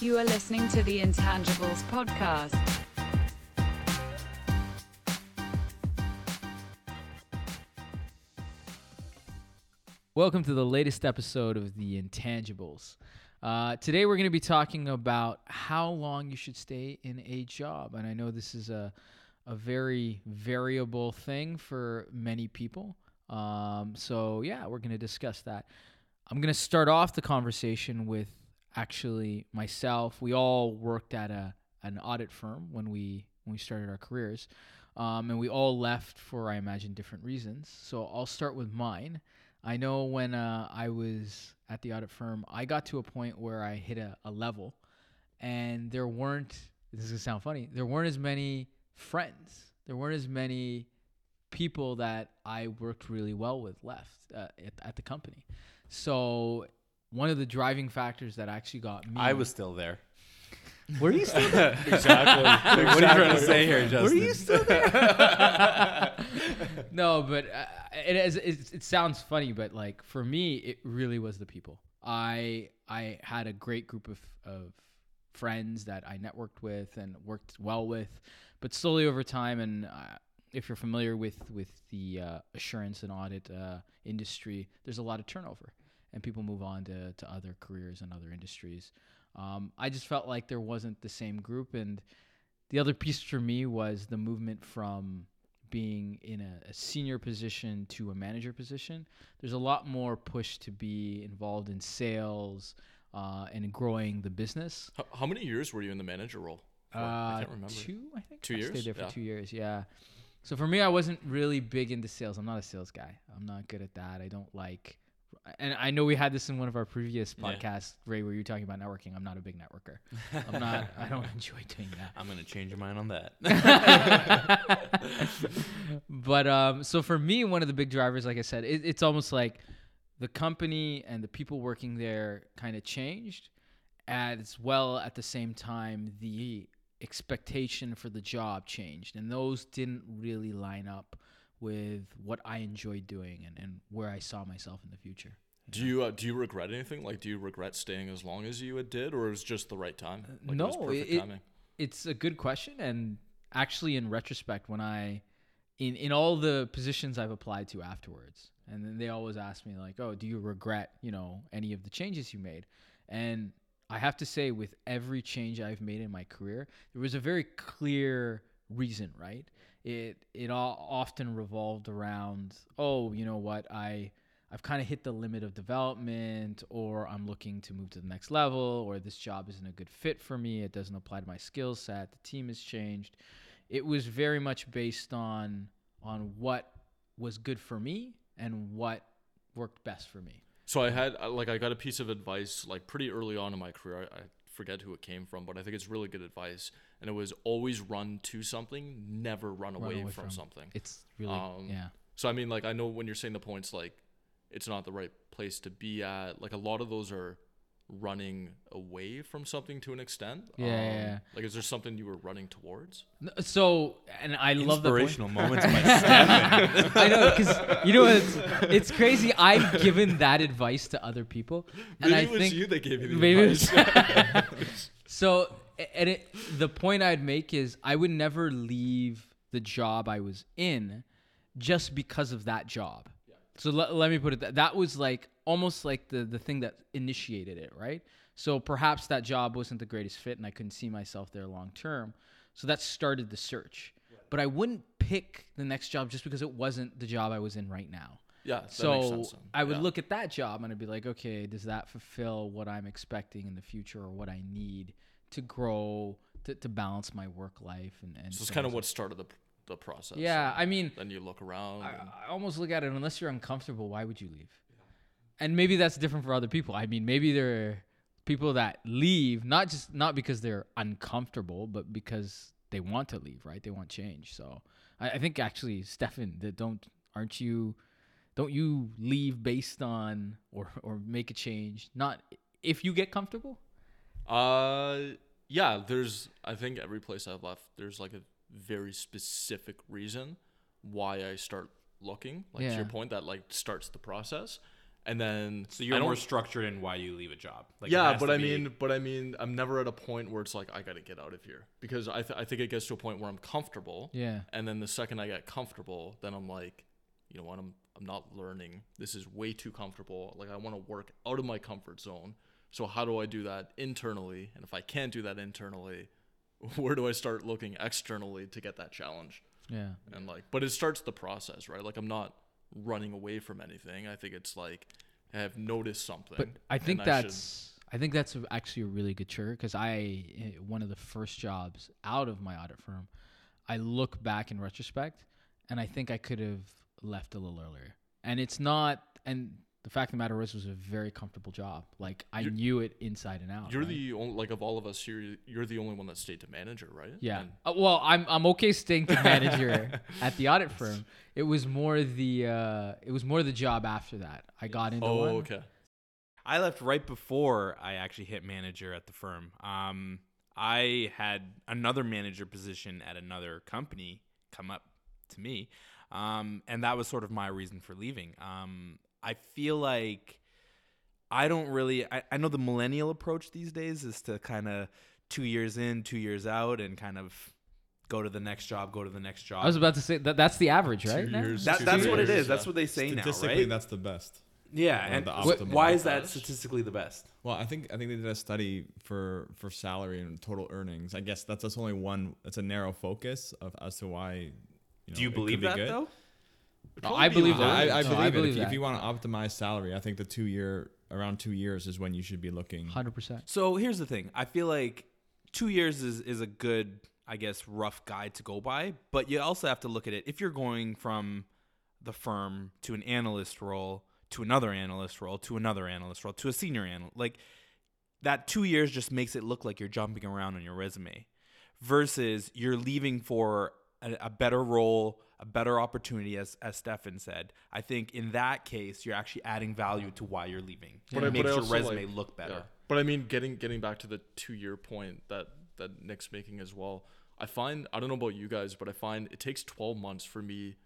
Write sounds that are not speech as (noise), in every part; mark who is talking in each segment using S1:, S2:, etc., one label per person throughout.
S1: You are listening to the Intangibles Podcast.
S2: Welcome to the latest episode of The Intangibles. Uh, today, we're going to be talking about how long you should stay in a job. And I know this is a, a very variable thing for many people. Um, so, yeah, we're going to discuss that. I'm going to start off the conversation with actually myself. We all worked at a, an audit firm when we, when we started our careers. Um, and we all left for, I imagine, different reasons. So, I'll start with mine. I know when uh, I was at the audit firm, I got to a point where I hit a, a level, and there weren't. This is gonna sound funny. There weren't as many friends. There weren't as many people that I worked really well with left uh, at, at the company. So one of the driving factors that actually got me.
S3: I was still there.
S2: Were you still there? (laughs)
S3: Exactly. (laughs) What are you trying to say here, Justin?
S2: Were you still there? (laughs) no, but uh, it, is, it it sounds funny, but like for me, it really was the people. I I had a great group of of friends that I networked with and worked well with, but slowly over time, and uh, if you're familiar with with the uh, assurance and audit uh, industry, there's a lot of turnover, and people move on to to other careers and other industries. Um, I just felt like there wasn't the same group, and the other piece for me was the movement from being in a, a, senior position to a manager position. There's a lot more push to be involved in sales uh, and growing the business.
S4: How, how, many years were you in the manager role?
S2: Uh, I can't remember. Two, I think.
S4: Two
S2: I
S4: years.
S2: Stayed there for
S4: yeah.
S2: two years. Yeah. So for me, I wasn't really big into sales. I'm not a sales guy. I'm not good at that. I don't like and I know we had this in one of our previous podcasts, yeah. Ray, where you were talking about networking. I'm not a big networker. I'm (laughs) not. I don't enjoy doing that.
S3: I'm gonna change your mind on that. (laughs) (laughs)
S2: but um, so for me, one of the big drivers, like I said, it, it's almost like the company and the people working there kind of changed, as well at the same time the expectation for the job changed, and those didn't really line up with what I enjoyed doing and, and where I saw myself in the future.
S4: Do you uh, do you regret anything? Like, do you regret staying as long as you did, or is just the right time? Like,
S2: no,
S4: it
S2: it, it's a good question, and actually, in retrospect, when I in in all the positions I've applied to afterwards, and then they always ask me like, "Oh, do you regret you know any of the changes you made?" And I have to say, with every change I've made in my career, there was a very clear reason, right? It it all often revolved around oh you know what? I i've kind of hit the limit of development or i'm looking to move to the next level or this job isn't a good fit for me it doesn't apply to my skill set the team has changed. It was very much based on on what was good for me and what worked best for me.
S4: So i had uh, like i got a piece of advice like pretty early on in my career. I, I forget who it came from, but I think it's really good advice. And it was always run to something, never run, run away, away, from, from, something.
S2: It's really um, yeah.
S4: So I mean, like I know when you're saying the points, like it's not the right place to be at. Like a lot of those are running away from something to an extent.
S2: Yeah, um, yeah,
S4: Like, is there something you were running towards?
S2: So, and I love the
S3: inspirational moments (laughs) by Stefan.
S2: I know because you know it's it's crazy. I've given that advice to other people,
S4: and
S2: maybe
S4: I
S2: it was
S4: think you that gave you the
S2: maybe
S4: advice. (laughs)
S2: so, and it, the point I'd make is I would never leave the job I was in just because of that job. So let, let me put it that that was like almost like the the thing that initiated it, right? So perhaps that job wasn't the greatest fit and I couldn't see myself there long term. So that started the search. Right. But I wouldn't pick the next job just because it wasn't the job I was in right now.
S4: Yeah.
S2: so I would yeah. look at that job and I'd be like, okay, does that fulfill what I'm expecting in the future or what I need to grow to, to balance my work life and, and
S4: so it's kind of what started the the process.
S2: Yeah, I mean,
S4: then you look around.
S2: I, I, almost look at it unless you're uncomfortable, why would you leave? And maybe that's different for other people. I mean, maybe there are people that leave not just not because they're uncomfortable, but because they want to leave, right? They want change. So I, I think actually, Stefan, that don't aren't you don't you leave based on or or make a change not if you get comfortable?
S4: Uh yeah, there's I think every place I've left there's like a very specific reason why I start looking. Like yeah. to your point, that like starts the process. And then
S3: So you're more structured in why you leave a job. Like
S4: yeah, but I
S3: be-
S4: mean, but I mean, I'm never at a point where it's like I got to get out of here because I th- I think it gets to a point where I'm comfortable,
S2: Yeah.
S4: and then the second I get comfortable, then I'm like, you know what, I'm I'm not learning. This is way too comfortable. Like I want to work out of my comfort zone. So how do I do that internally? And if I can't do that internally, (laughs) where do I start looking externally to get that challenge?
S2: Yeah.
S4: And like, but it starts the process, right? Like I'm not running away from anything. I think it's like I have noticed something.
S2: But I think
S4: and I
S2: that's I, think that's actually a really good trigger because I eh, one of the first jobs out of my audit firm, I look back in retrospect, and I think I could have left a little earlier. And it's not and. The fact of the matter was, was a very comfortable job. Like I
S4: You're-
S2: knew it inside and out.
S4: You're
S2: right?
S4: the only like of all of us here. You're the only one that stayed to manager, right?
S2: Yeah.
S4: And-
S2: Uh, well, I'm I'm okay staying to (laughs) manager at the audit (laughs) firm. It was more the uh, it was more the job after that. I got into
S4: oh,
S2: one.
S4: okay.
S3: I left right before I actually hit manager at the firm. Um, I had another manager position at another company come up to me, um, and that was sort of my reason for leaving. Um, I feel like I don't really. I, I know the millennial approach these days is to kind of two years in, two years out, and kind of go to the next job, go to the next job.
S2: I was about to say that that's the average, right?
S4: Two years,
S3: that,
S4: two
S3: that's what it is. years.
S4: That's
S3: what they say now,
S5: Statistically,
S3: right?
S5: that's the best.
S3: yeah, and
S5: the
S3: wh-
S5: optimal.
S3: why is that statistically the best?
S5: Well, I think I think they did a study for for salary and total earnings. I guess that's just only one. It's a narrow focus of as to why. You know,
S3: Do you
S5: it could
S3: believe
S5: be
S3: that
S5: good.
S3: though?
S2: No, I believe that.
S5: I, I
S2: No, I
S5: believe it.
S2: believe
S5: If, you- if you want to optimize salary, I think the two year around two years is when you should be looking.
S2: Hundred percent.
S3: So here's the thing. I feel like two years is, is a good, I guess, rough guide to go by. But you also have to look at it. If you're going from the firm to an analyst role, to another analyst role, to another analyst role, to a senior analyst, like that two years just makes it look like you're jumping around on your resume versus you're leaving for a, a better role, a better opportunity, as, as Stefan said. I think in that case, you're actually adding value to why you're leaving.
S4: But
S3: it
S4: I-
S3: makes
S4: I
S3: your resume
S4: like-
S3: look better.
S4: Yeah. But I mean, getting getting back to the two year point that that Nick's making as well. I find I don't know about you guys, but I find it takes 12 months for me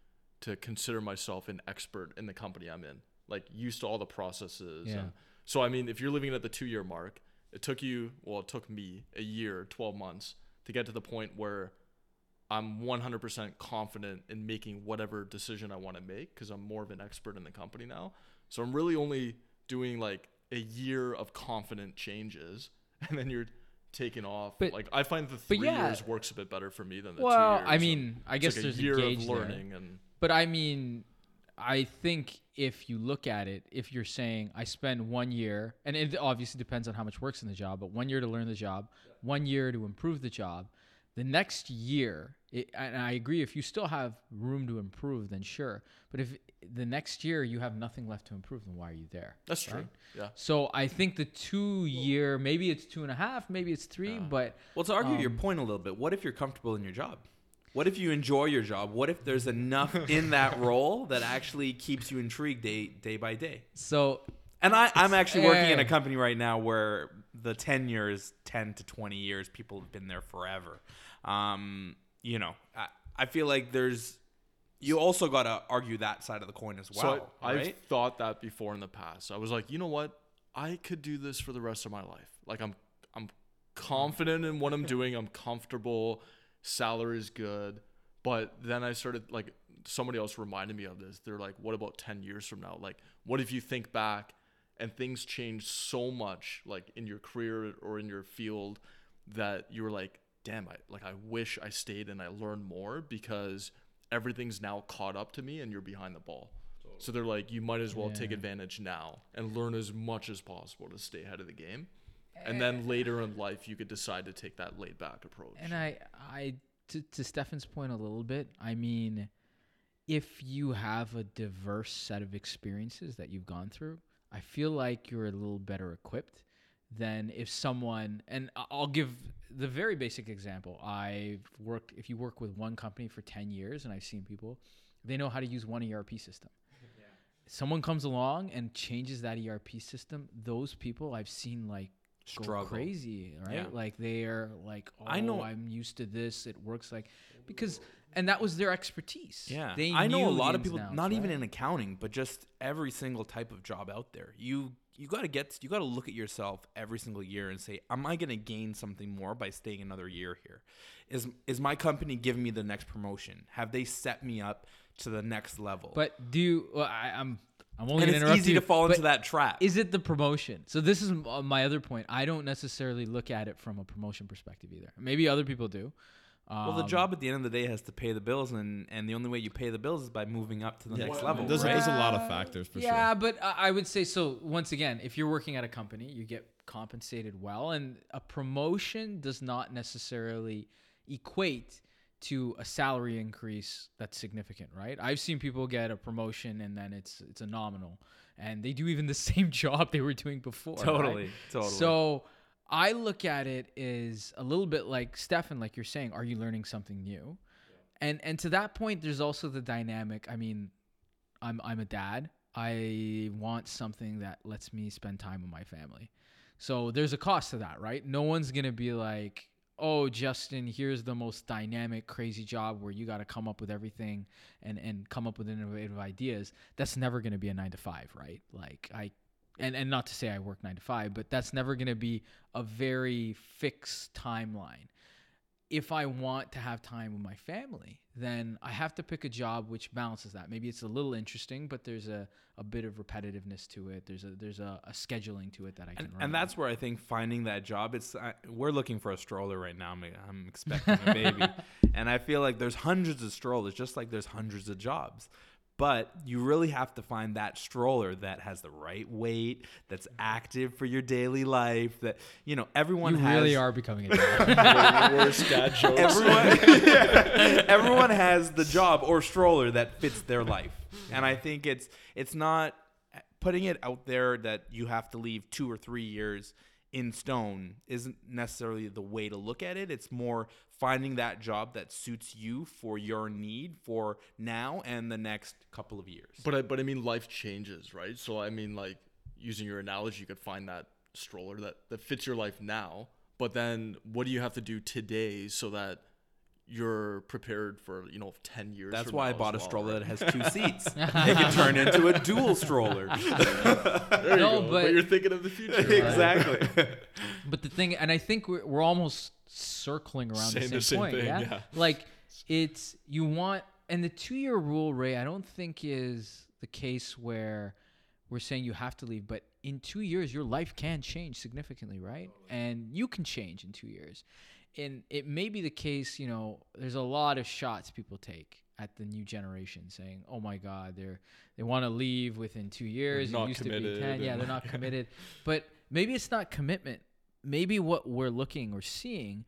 S4: to consider myself an expert in the company I'm in, like used to all the processes.
S2: Yeah.
S4: and- so I mean, if you're living at the two year mark, it took you well, it took me a year, 12 months to get to the point where I'm 100% confident in making whatever decision I want to make because I'm more of an expert in the company now. So I'm really only doing like a year of confident changes, (laughs) and then you're taking off.
S2: But-
S4: like I find the three
S2: yeah.
S4: years works a bit better for me than the
S2: Well,
S4: two years.
S2: I mean, I guess
S4: like
S2: there's
S4: a year
S2: gauge
S4: of
S2: there.
S4: learning and
S2: But I mean, I think if you look at it, if you're saying I spend one year, and it obviously depends on how much work's in the job, but one year to learn the job, one year to improve the job, the next year, it, and I agree, if you still have room to improve, then sure. But if the next year you have nothing left to improve, then why are you there?
S4: that's true. Yeah.
S2: So I think the two year, maybe it's two and a half, maybe it's three, but
S3: Well, to argue your
S2: Um,
S3: point a little bit, what if you're comfortable in your job? What if you enjoy your job? What if there's enough (laughs) in that role that actually keeps you intrigued day day by day?
S2: so
S3: And I, I'm actually working in a company right now where the tenure is 10 to 20 years. People have been there forever. Um, you know, I, I feel like there's, you also got to argue that side of the coin as well,
S4: so I,
S3: right?
S4: I've thought that before in the past. I was like, you know what? I could do this for the rest of my life. Like I'm I'm confident in what I'm doing. I'm comfortable. Salary is good. But then I started like somebody else reminded me of this. They're like, what about 10 years from now? Like, what if you think back and things change so much like in your career or in your field that you were like, damn, I like I wish I stayed and I learned more because everything's now caught up to me and you're behind the ball. So they're like, you might as well take advantage now and learn as much as possible to stay ahead of the game. And then eh. later in life, you could decide to take that laid back approach.
S2: And I, I to, to Stefan's point a little bit. I mean, if you have a diverse set of experiences that you've gone through, I feel like you're a little better equipped than if someone. And I'll give the very basic example. I've worked. If you work with one company for ten years, and I've seen people, they know how to use one ERP system. (laughs) Someone comes along and changes that ERP system. Those people I've seen like go crazy, right?
S3: Yeah.
S2: Like they are like, oh,
S3: I know- oh,
S2: I'm used to this. It works like because and that was their expertise.
S3: Yeah,
S2: they
S3: I know a lot of people,
S2: outs,
S3: not even in accounting, but just every single type of job out there. You you got to get you got to look at yourself every single year and say, am I going to gain something more by staying another year here? Is is my company giving me the next promotion? Have they set me up to the next level?
S2: But do you? Well, I, I'm. I'm only
S3: and
S2: gonna
S3: it's easy
S2: you,
S3: to fall into that trap.
S2: Is it the promotion? So this is uh, my other point. I don't necessarily look at it from a promotion perspective either. Maybe other people do.
S3: Well, the
S2: Um,
S3: job at the end of the day has to pay the bills, and and the only way you pay the bills is by moving up to the next level,
S5: There's,
S3: right?
S5: there's a lot of factors for
S2: yeah,
S5: sure.
S2: but I I would say so. Once again, if you're working at a company, you get compensated well, and a promotion does not necessarily equate to a salary increase that's significant, right? I've seen people get a promotion and then it's it's a nominal, and they do even the (laughs) same job they were doing before. right?
S3: Totally, totally.
S2: So I look at it as a little bit like Stefan, like you're saying, are you learning something new? And and to that point, there's also the dynamic. I mean, I'm I'm a dad. I want something that lets me spend time with my family. So there's a cost to that, right? No one's gonna be like, oh, Justin, here's the most dynamic, crazy job where you got to come up with everything and and come up with innovative ideas. That's never gonna be a nine to five, right? Like I and and not to say I work nine to five, but that's never going to be a very fixed timeline. If I want to have time with my family, then I have to pick a job which balances that. Maybe it's a little interesting, but there's a, a bit of repetitiveness to it. There's a there's a, a scheduling to it that I can
S3: and,
S2: run.
S3: and that's where I think finding that job. It's I, we're looking for a stroller right now. I'm, I'm expecting a baby, (laughs) and I feel like there's hundreds of strollers, just like there's hundreds of jobs. But you really have to find that stroller that has the right weight, that's active for your daily life. That you know everyone
S2: you
S3: has.
S2: really are becoming a dad. (laughs)
S4: Worst dad jokes.
S3: Everyone, (laughs) (laughs) everyone has the job or stroller that fits their life, and I think it's it's not putting it out there that you have to leave two or three years in stone isn't necessarily the way to look at it. It's more finding that job that suits you for your need for now and the next couple of years.
S4: But I, but I mean, life changes, right? So I mean, like using your analogy, you could find that stroller that that fits your life now. But then, what do you have to do today so that you're prepared for you know ten years?
S3: That's
S4: from
S3: why I
S4: now as
S3: bought a
S4: well,
S3: stroller
S4: right?
S3: that has two (laughs) seats. (laughs) it can turn into a dual stroller. (laughs)
S4: There you
S2: No,
S4: go.
S2: but-
S4: you're thinking of the future. right?
S3: exactly.
S2: But the thing, and I think we're, we're almost circling around
S4: Saying
S2: the
S4: the
S2: same,
S4: same
S2: point.
S4: thing,
S2: yeah?
S4: yeah.
S2: like it's you want, and the two-year rule, Ray, I don't think is the case where we're saying you have to leave, but in two years, your life can change significantly, right? And you can change in two years, and it may be the case. You know, there's a lot of shots people take at the new generation, saying, "Oh my God, they're they want to leave within two years. It
S4: not
S2: used to be
S4: committed
S2: ten. Yeah, they're not (laughs) committed. But maybe it's not commitment. Maybe what we're looking or seeing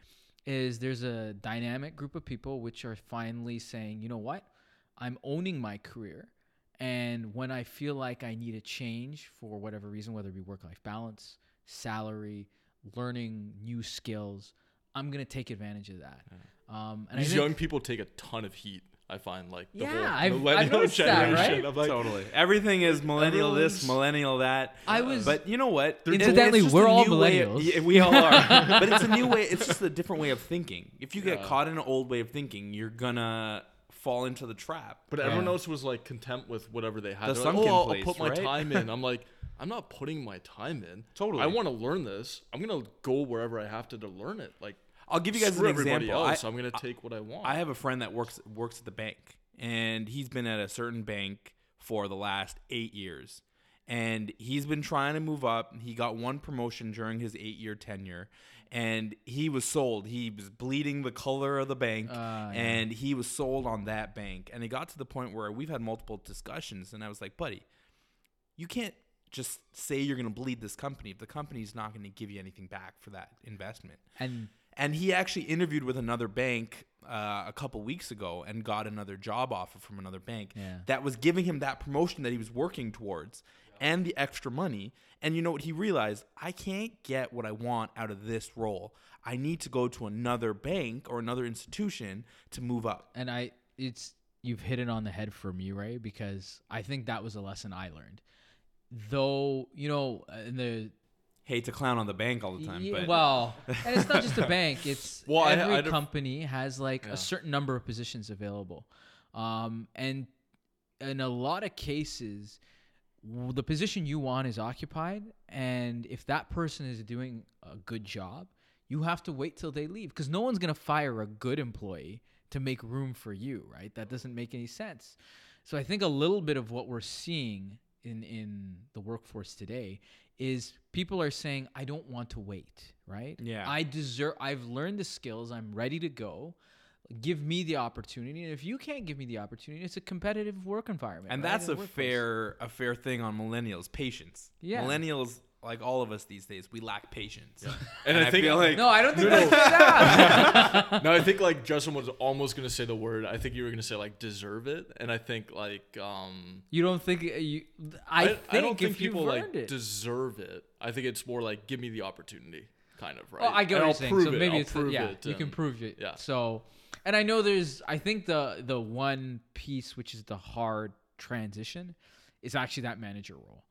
S2: is there's a dynamic group of people which are finally saying, you know what, I'm owning my career. And when I feel like I need a change for whatever reason, whether it be work life balance, salary, learning new skills, I'm going to take advantage of that. Um, and I
S4: These
S2: think-
S4: young people take a ton of heat. I find like the
S2: Yeah,
S4: whole
S2: I've- I've
S4: millennial
S2: that,
S4: generation.
S2: right?
S4: I'm like,
S3: totally. Everything is millennial this, millennial that.
S2: I was-
S3: But you know what? It- it's
S2: Incidentally, we're all
S3: new of-
S2: millennials.
S3: yeah, we all are. (laughs) but it's a new way. It's just a different way of thinking. If you get
S4: Yeah.
S3: caught in an old way of thinking, you're gonna fall into the trap.
S4: But
S2: Yeah.
S4: everyone else was like content with whatever they had.
S3: The
S4: They're like, oh, I'll,
S3: place,
S4: I'll put my
S3: right?"
S4: time in. I'm (laughs) like, I'm not putting my time in.
S3: Totally.
S4: I want to learn this. I'm gonna go wherever I have to to learn it. Like,
S3: I'll give you guys an example.
S4: else.
S3: I,
S4: I'm gonna take what I want.
S3: I have a friend that works works at the bank, and he's been at a certain bank for the last eight years. And he's been trying to move up. He got one promotion during his eight year tenure, and he was sold. He was bleeding the color of the bank,
S2: Ah, yeah.
S3: and he was sold on that bank. And it got to the point where we've had multiple discussions, and I was like, buddy, you can't just say you're going to bleed this company if the company's not going to give you anything back for that investment.
S2: and
S3: And he actually interviewed with another bank uh, a couple weeks ago and got another job offer from another bank
S2: Yeah.
S3: that was giving him that promotion that he was working towards and the extra money. And you know what? He realized I can't get what I want out of this role. I need to go to another bank or another institution to move up.
S2: and I it's you've hit it on the head for me, Ray, because I think that was a lesson I learned. Though you know, in the
S3: hate to clown on the bank all the time,
S2: Yeah,
S3: but
S2: well, and it's not just a (laughs) bank. It's
S4: Well,
S2: every
S4: I'd have-
S2: company has like
S4: Yeah.
S2: a certain number of positions available, um, and in a lot of cases, the position you want is occupied, and if that person is doing a good job, you have to wait till they leave because no one's gonna fire a good employee to make room for you, right? That doesn't make any sense. So I think a little bit of what we're seeing in in the workforce today is people are saying I don't want to wait, right?
S3: Yeah.
S2: I deserve I've learned the skills, I'm ready to go. Give me the opportunity. And if you can't give me the opportunity, it's a competitive work environment.
S3: and
S2: right,
S3: that's a
S2: workplace.
S3: fair a fair thing on millennials patience
S2: Yeah.
S3: millennials like all of us these days we lack patience (laughs)
S4: And I think-
S3: feel like
S2: No, I don't think that's that. (laughs)
S4: no, I think like Justin was almost gonna say the word. I think you were gonna say like deserve it, and I think like um.
S2: you don't think uh, you I, think
S4: I don't think
S2: if
S4: people like
S2: it.
S4: deserve it. I think it's more like give me the opportunity, kind of right.
S2: Oh, I get
S4: And
S2: what
S4: I'll
S2: you're saying. So
S4: it,
S2: maybe
S4: I'll
S2: it's the,
S4: prove
S2: yeah,
S4: it,
S2: you can prove it.
S4: yeah.
S2: So, and I know there's I think the the one piece which is the hard transition is actually that manager role.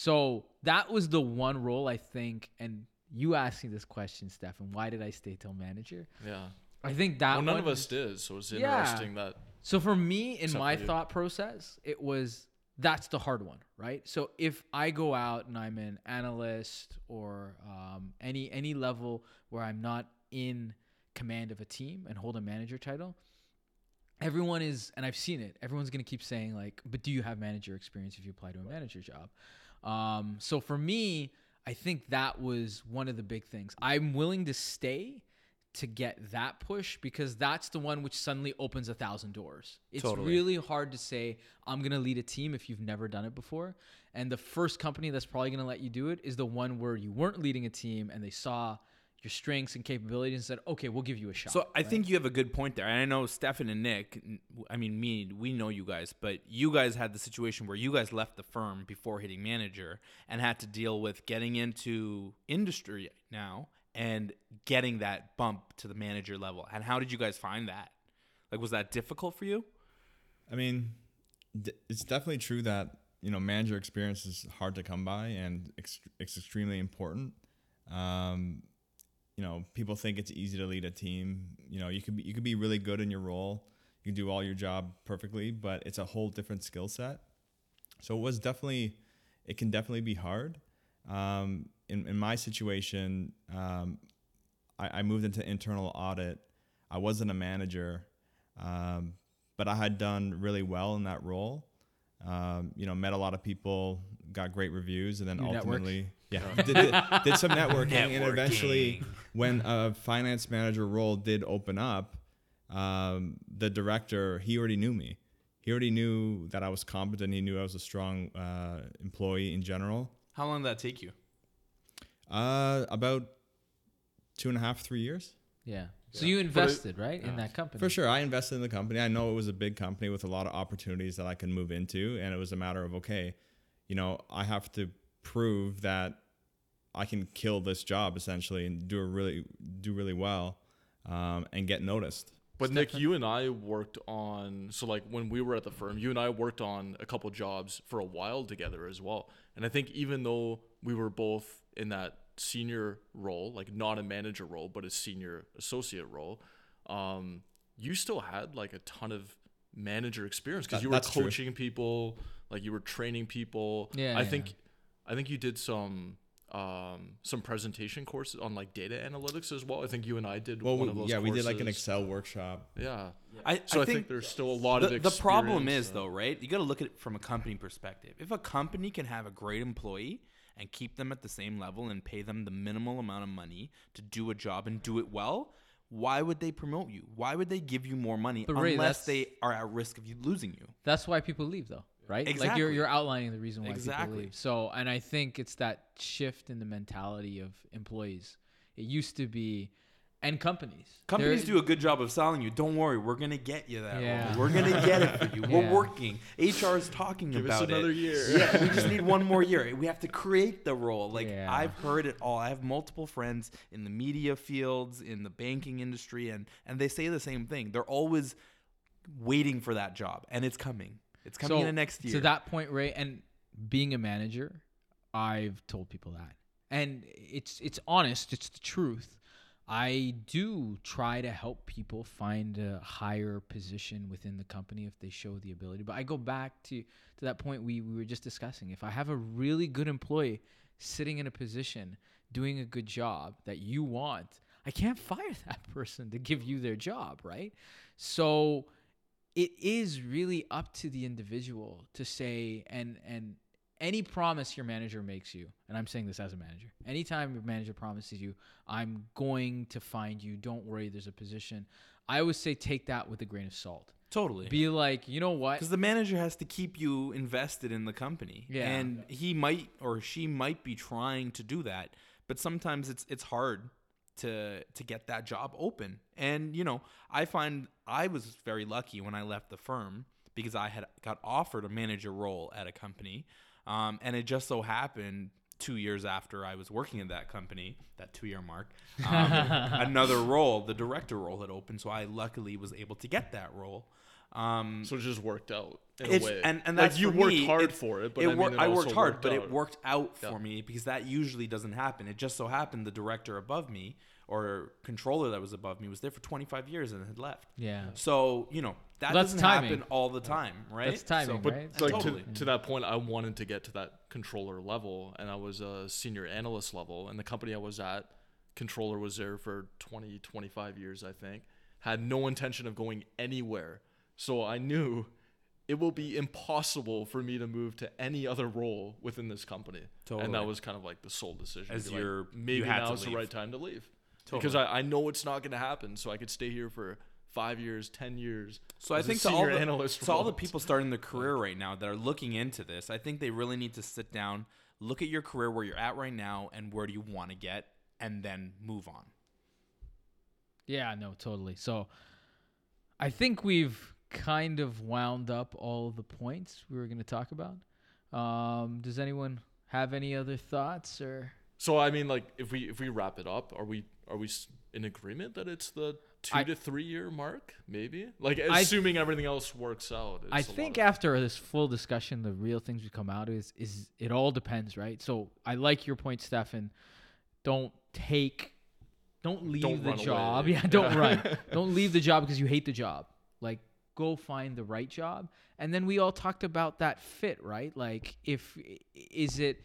S2: So that was the one role I think, and you asking this question, Stefan, why did I stay till manager?
S4: Yeah.
S2: I think that
S4: Well, none
S2: one
S4: of us did, so it's
S2: Yeah.
S4: interesting that
S2: So for me, in my thought process, it was that's the hard one, right? So if I go out and I'm an analyst or um, any any level where I'm not in command of a team and hold a manager title, everyone is, and I've seen it. Everyone's gonna keep saying like, "But do you have manager experience if you apply to a manager job?" Um, so for me, I think that was one of the big things. I'm willing to stay to get that push because that's the one which suddenly opens a thousand doors. It's
S3: Totally.
S2: really hard to say I'm gonna lead a team if you've never done it before. And the first company that's probably gonna let you do it is the one where you weren't leading a team and they saw your strengths and capabilities and said, "Okay, we'll give you a shot."
S3: So I think you have a good point there. And I know Stefan and Nick, I mean me, we know you guys, but you guys had the situation where you guys left the firm before hitting manager and had to deal with getting into industry now and getting that bump to the manager level. And how did you guys find that? Like was that difficult for you?
S5: I mean, d- it's definitely true that you know manager experience is hard to come by, and ex- it's extremely important. Um, you know, people think it's easy to lead a team. You know, you could be you could be really good in your role, you can do all your job perfectly, but it's a whole different skill set. So it was definitely, it can definitely be hard. Um, in in my situation, um, I, I moved into internal audit. I wasn't a manager, um, but I had done really well in that role. Um, you know, met a lot of people, got great reviews, and then
S2: You networked?
S5: ultimately, yeah, did, did, did some networking, and eventually, when a finance manager role did open up, um, the director he already knew me. He already knew that I was competent. He knew I was a strong uh, employee in general.
S3: How long did that take you?
S5: Uh, about two and a half, three years.
S2: yeah. So you invested right in that company
S5: For sure, I invested in the company. I know it was a big company with a lot of opportunities that I can move into, and it was a matter of okay, you know, I have to prove that I can kill this job essentially and do a really do really well, um, and get noticed.
S4: But Nick, you and I worked on so like when we were at the firm, you and I worked on a couple jobs for a while together as well. And I think even though we were both in that senior role, like not a manager role, but a senior associate role, um, you still had like a ton of manager experience because
S5: That-
S4: you were
S5: that's true.
S4: coaching people, like you were training people.
S2: Yeah,
S4: I
S2: yeah.
S4: think I think you did some um some presentation courses on like data analytics as well. I think you and I did
S5: Well,
S4: one
S5: we-
S4: of those
S5: yeah, we did like an. Excel workshop.
S4: Yeah.
S3: I,
S4: So I,
S3: I
S4: think,
S3: think
S4: there's still a lot
S3: the,
S4: of
S3: the problem is
S4: uh,
S3: though right you got to look at it from a company perspective if a company can have a great employee and keep them at the same level and pay them the minimal amount of money to do a job and do it well why would they promote you why would they give you more money
S2: But
S3: unless
S2: that's-
S3: they are at risk of you losing you
S2: That's why people leave, though, right? Like you're you're outlining the reason why
S3: Exactly.
S2: people leave. So, and I think it's that shift in the mentality of employees. It used to be, and companies.
S3: companies
S2: They're-
S3: do a good job of selling you don't worry we're gonna get you that
S2: Yeah.
S3: role. we're gonna get it for you we're
S2: Yeah.
S3: working hr is talking
S4: Give us
S3: about
S4: another
S3: it
S4: year. (laughs)
S3: yeah we just need one more year we have to create the role like
S2: Yeah.
S3: i've heard it all i have multiple friends in the media fields in the banking industry and and they say the same thing they're always waiting for that job and it's coming it's coming in the next year
S2: To that point, Ray, and being a manager, I've told people that. and it's it's honest, it's the truth. I do try to help people find a higher position within the company if they show the ability. But I go back to to that point we, we were just discussing. If I have a really good employee sitting in a position doing a good job that you want, I can't fire (laughs) that person to give you their job, right? So it is really up to the individual to say and and any promise your manager makes you and i'm saying this as a manager anytime your manager promises you i'm going to find you don't worry there's a position i always say take that with a grain of salt
S3: Totally.
S2: be like you know what
S3: Because the manager has to keep you invested in the company.
S2: Yeah.
S3: And he might or she might be trying to do that, but sometimes it's it's hard to to get that job open. And you know, I find I was very lucky when I left the firm because I had got offered a manager role at a company, um, and it just so happened two years after I was working at that company, that two year mark, um, (laughs) another role, the director role had opened. So I luckily was able to get that role. Um,
S4: So it just worked out in
S3: it's,
S4: a way.
S3: and and
S4: like
S3: that's
S4: you worked
S3: me,
S4: hard
S3: it-
S4: for it, but
S3: it
S4: I, mean,
S3: wor-
S4: it
S3: I worked hard,
S4: worked
S3: but
S4: out.
S3: it worked out
S4: Yeah.
S3: for me because that usually doesn't happen. It just so happened the director above me or controller that was above me was there for 25 years and had left.
S2: yeah
S3: So you know that
S2: That's
S3: doesn't
S2: timing.
S3: happen all the time, right?
S2: That's timing,
S3: So-
S4: But
S2: right?
S4: like
S3: Totally.
S4: to, to that point, I wanted to get to that controller level, and I was a senior analyst level. And the company I was at, controller was there for 20, 25 years, I think. Had no intention of going anywhere. So I knew it will be impossible for me to move to any other role within this company.
S3: Totally.
S4: And that was kind of like the sole decision.
S3: As
S4: to be like,
S3: you're- you
S4: maybe
S3: had to
S4: now's the right time to leave. Because I, I know it's not going to happen. So I could stay here for five years, 10 years.
S3: So I
S4: as a
S3: think to all the,
S4: analyst
S3: to all the people starting their career right now that are looking into this, I think they really need to sit down, look at your career where you're at right now, and where do you want to get, and then move on.
S2: Yeah, no, totally. So I think we've kind of wound up all the points we were going to talk about. Um, does anyone have any other thoughts or
S4: So I mean, like, if we if we wrap it up, are we are we in agreement that it's the two
S2: I-
S4: to three year mark? Maybe, like,
S2: I-
S4: assuming everything else works out.
S2: I think after this full discussion, the real things we come out is is it all depends, right? So I like your point, Stefan. Don't take, don't leave
S4: Don't
S2: the job.
S4: away. (laughs)
S2: Yeah, don't
S4: Yeah.
S2: run. (laughs) Don't leave the job because you hate the job. Like go find the right job. And then we all talked about that fit, right? Like if is it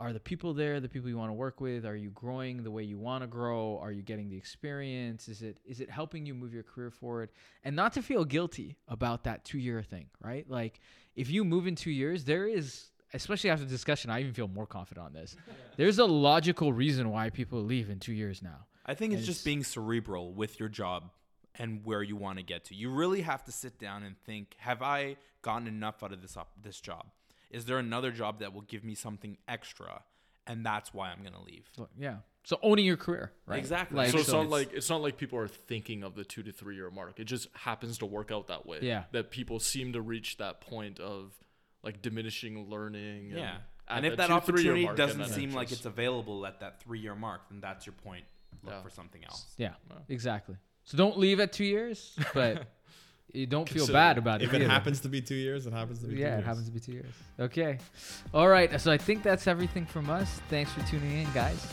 S2: are the people there the people you want to work with? Are you growing the way you want to grow? Are you getting the experience? Is it is it helping you move your career forward? And not to feel guilty about that two year thing right? Like if you move in two years there is especially after the discussion i even feel more confident on this. (laughs) There's a logical reason why people leave in two years now.
S3: I think it's
S2: And
S3: just being cerebral with your job and where you want to get to. You really have to sit down and think: Have I gotten enough out of this op- this job? Is there another job that will give me something extra, and that's why I'm gonna leave?
S2: Yeah so owning your career right
S3: Exactly.
S2: like
S4: so it's
S3: so
S4: not
S3: it's-
S4: like it's not like people are thinking of the two to three year mark. It just happens to work out that way.
S2: Yeah.
S4: That people seem to reach that point of like diminishing learning.
S3: Yeah.
S4: at
S3: And if that opportunity
S4: mark,
S3: doesn't
S4: and then
S3: seem like it's available at that three year mark, then that's your point. Look
S4: Yeah.
S3: for something else.
S2: yeah
S4: Wow.
S2: exactly so don't leave at two years but (laughs) you don't feel bad about it
S5: If it
S2: either.
S5: happens to be two years, it happens to be two
S2: yeah,
S5: years.
S2: it happens to be two years. Okay. All right. So I think that's everything from us. Thanks for tuning in, guys.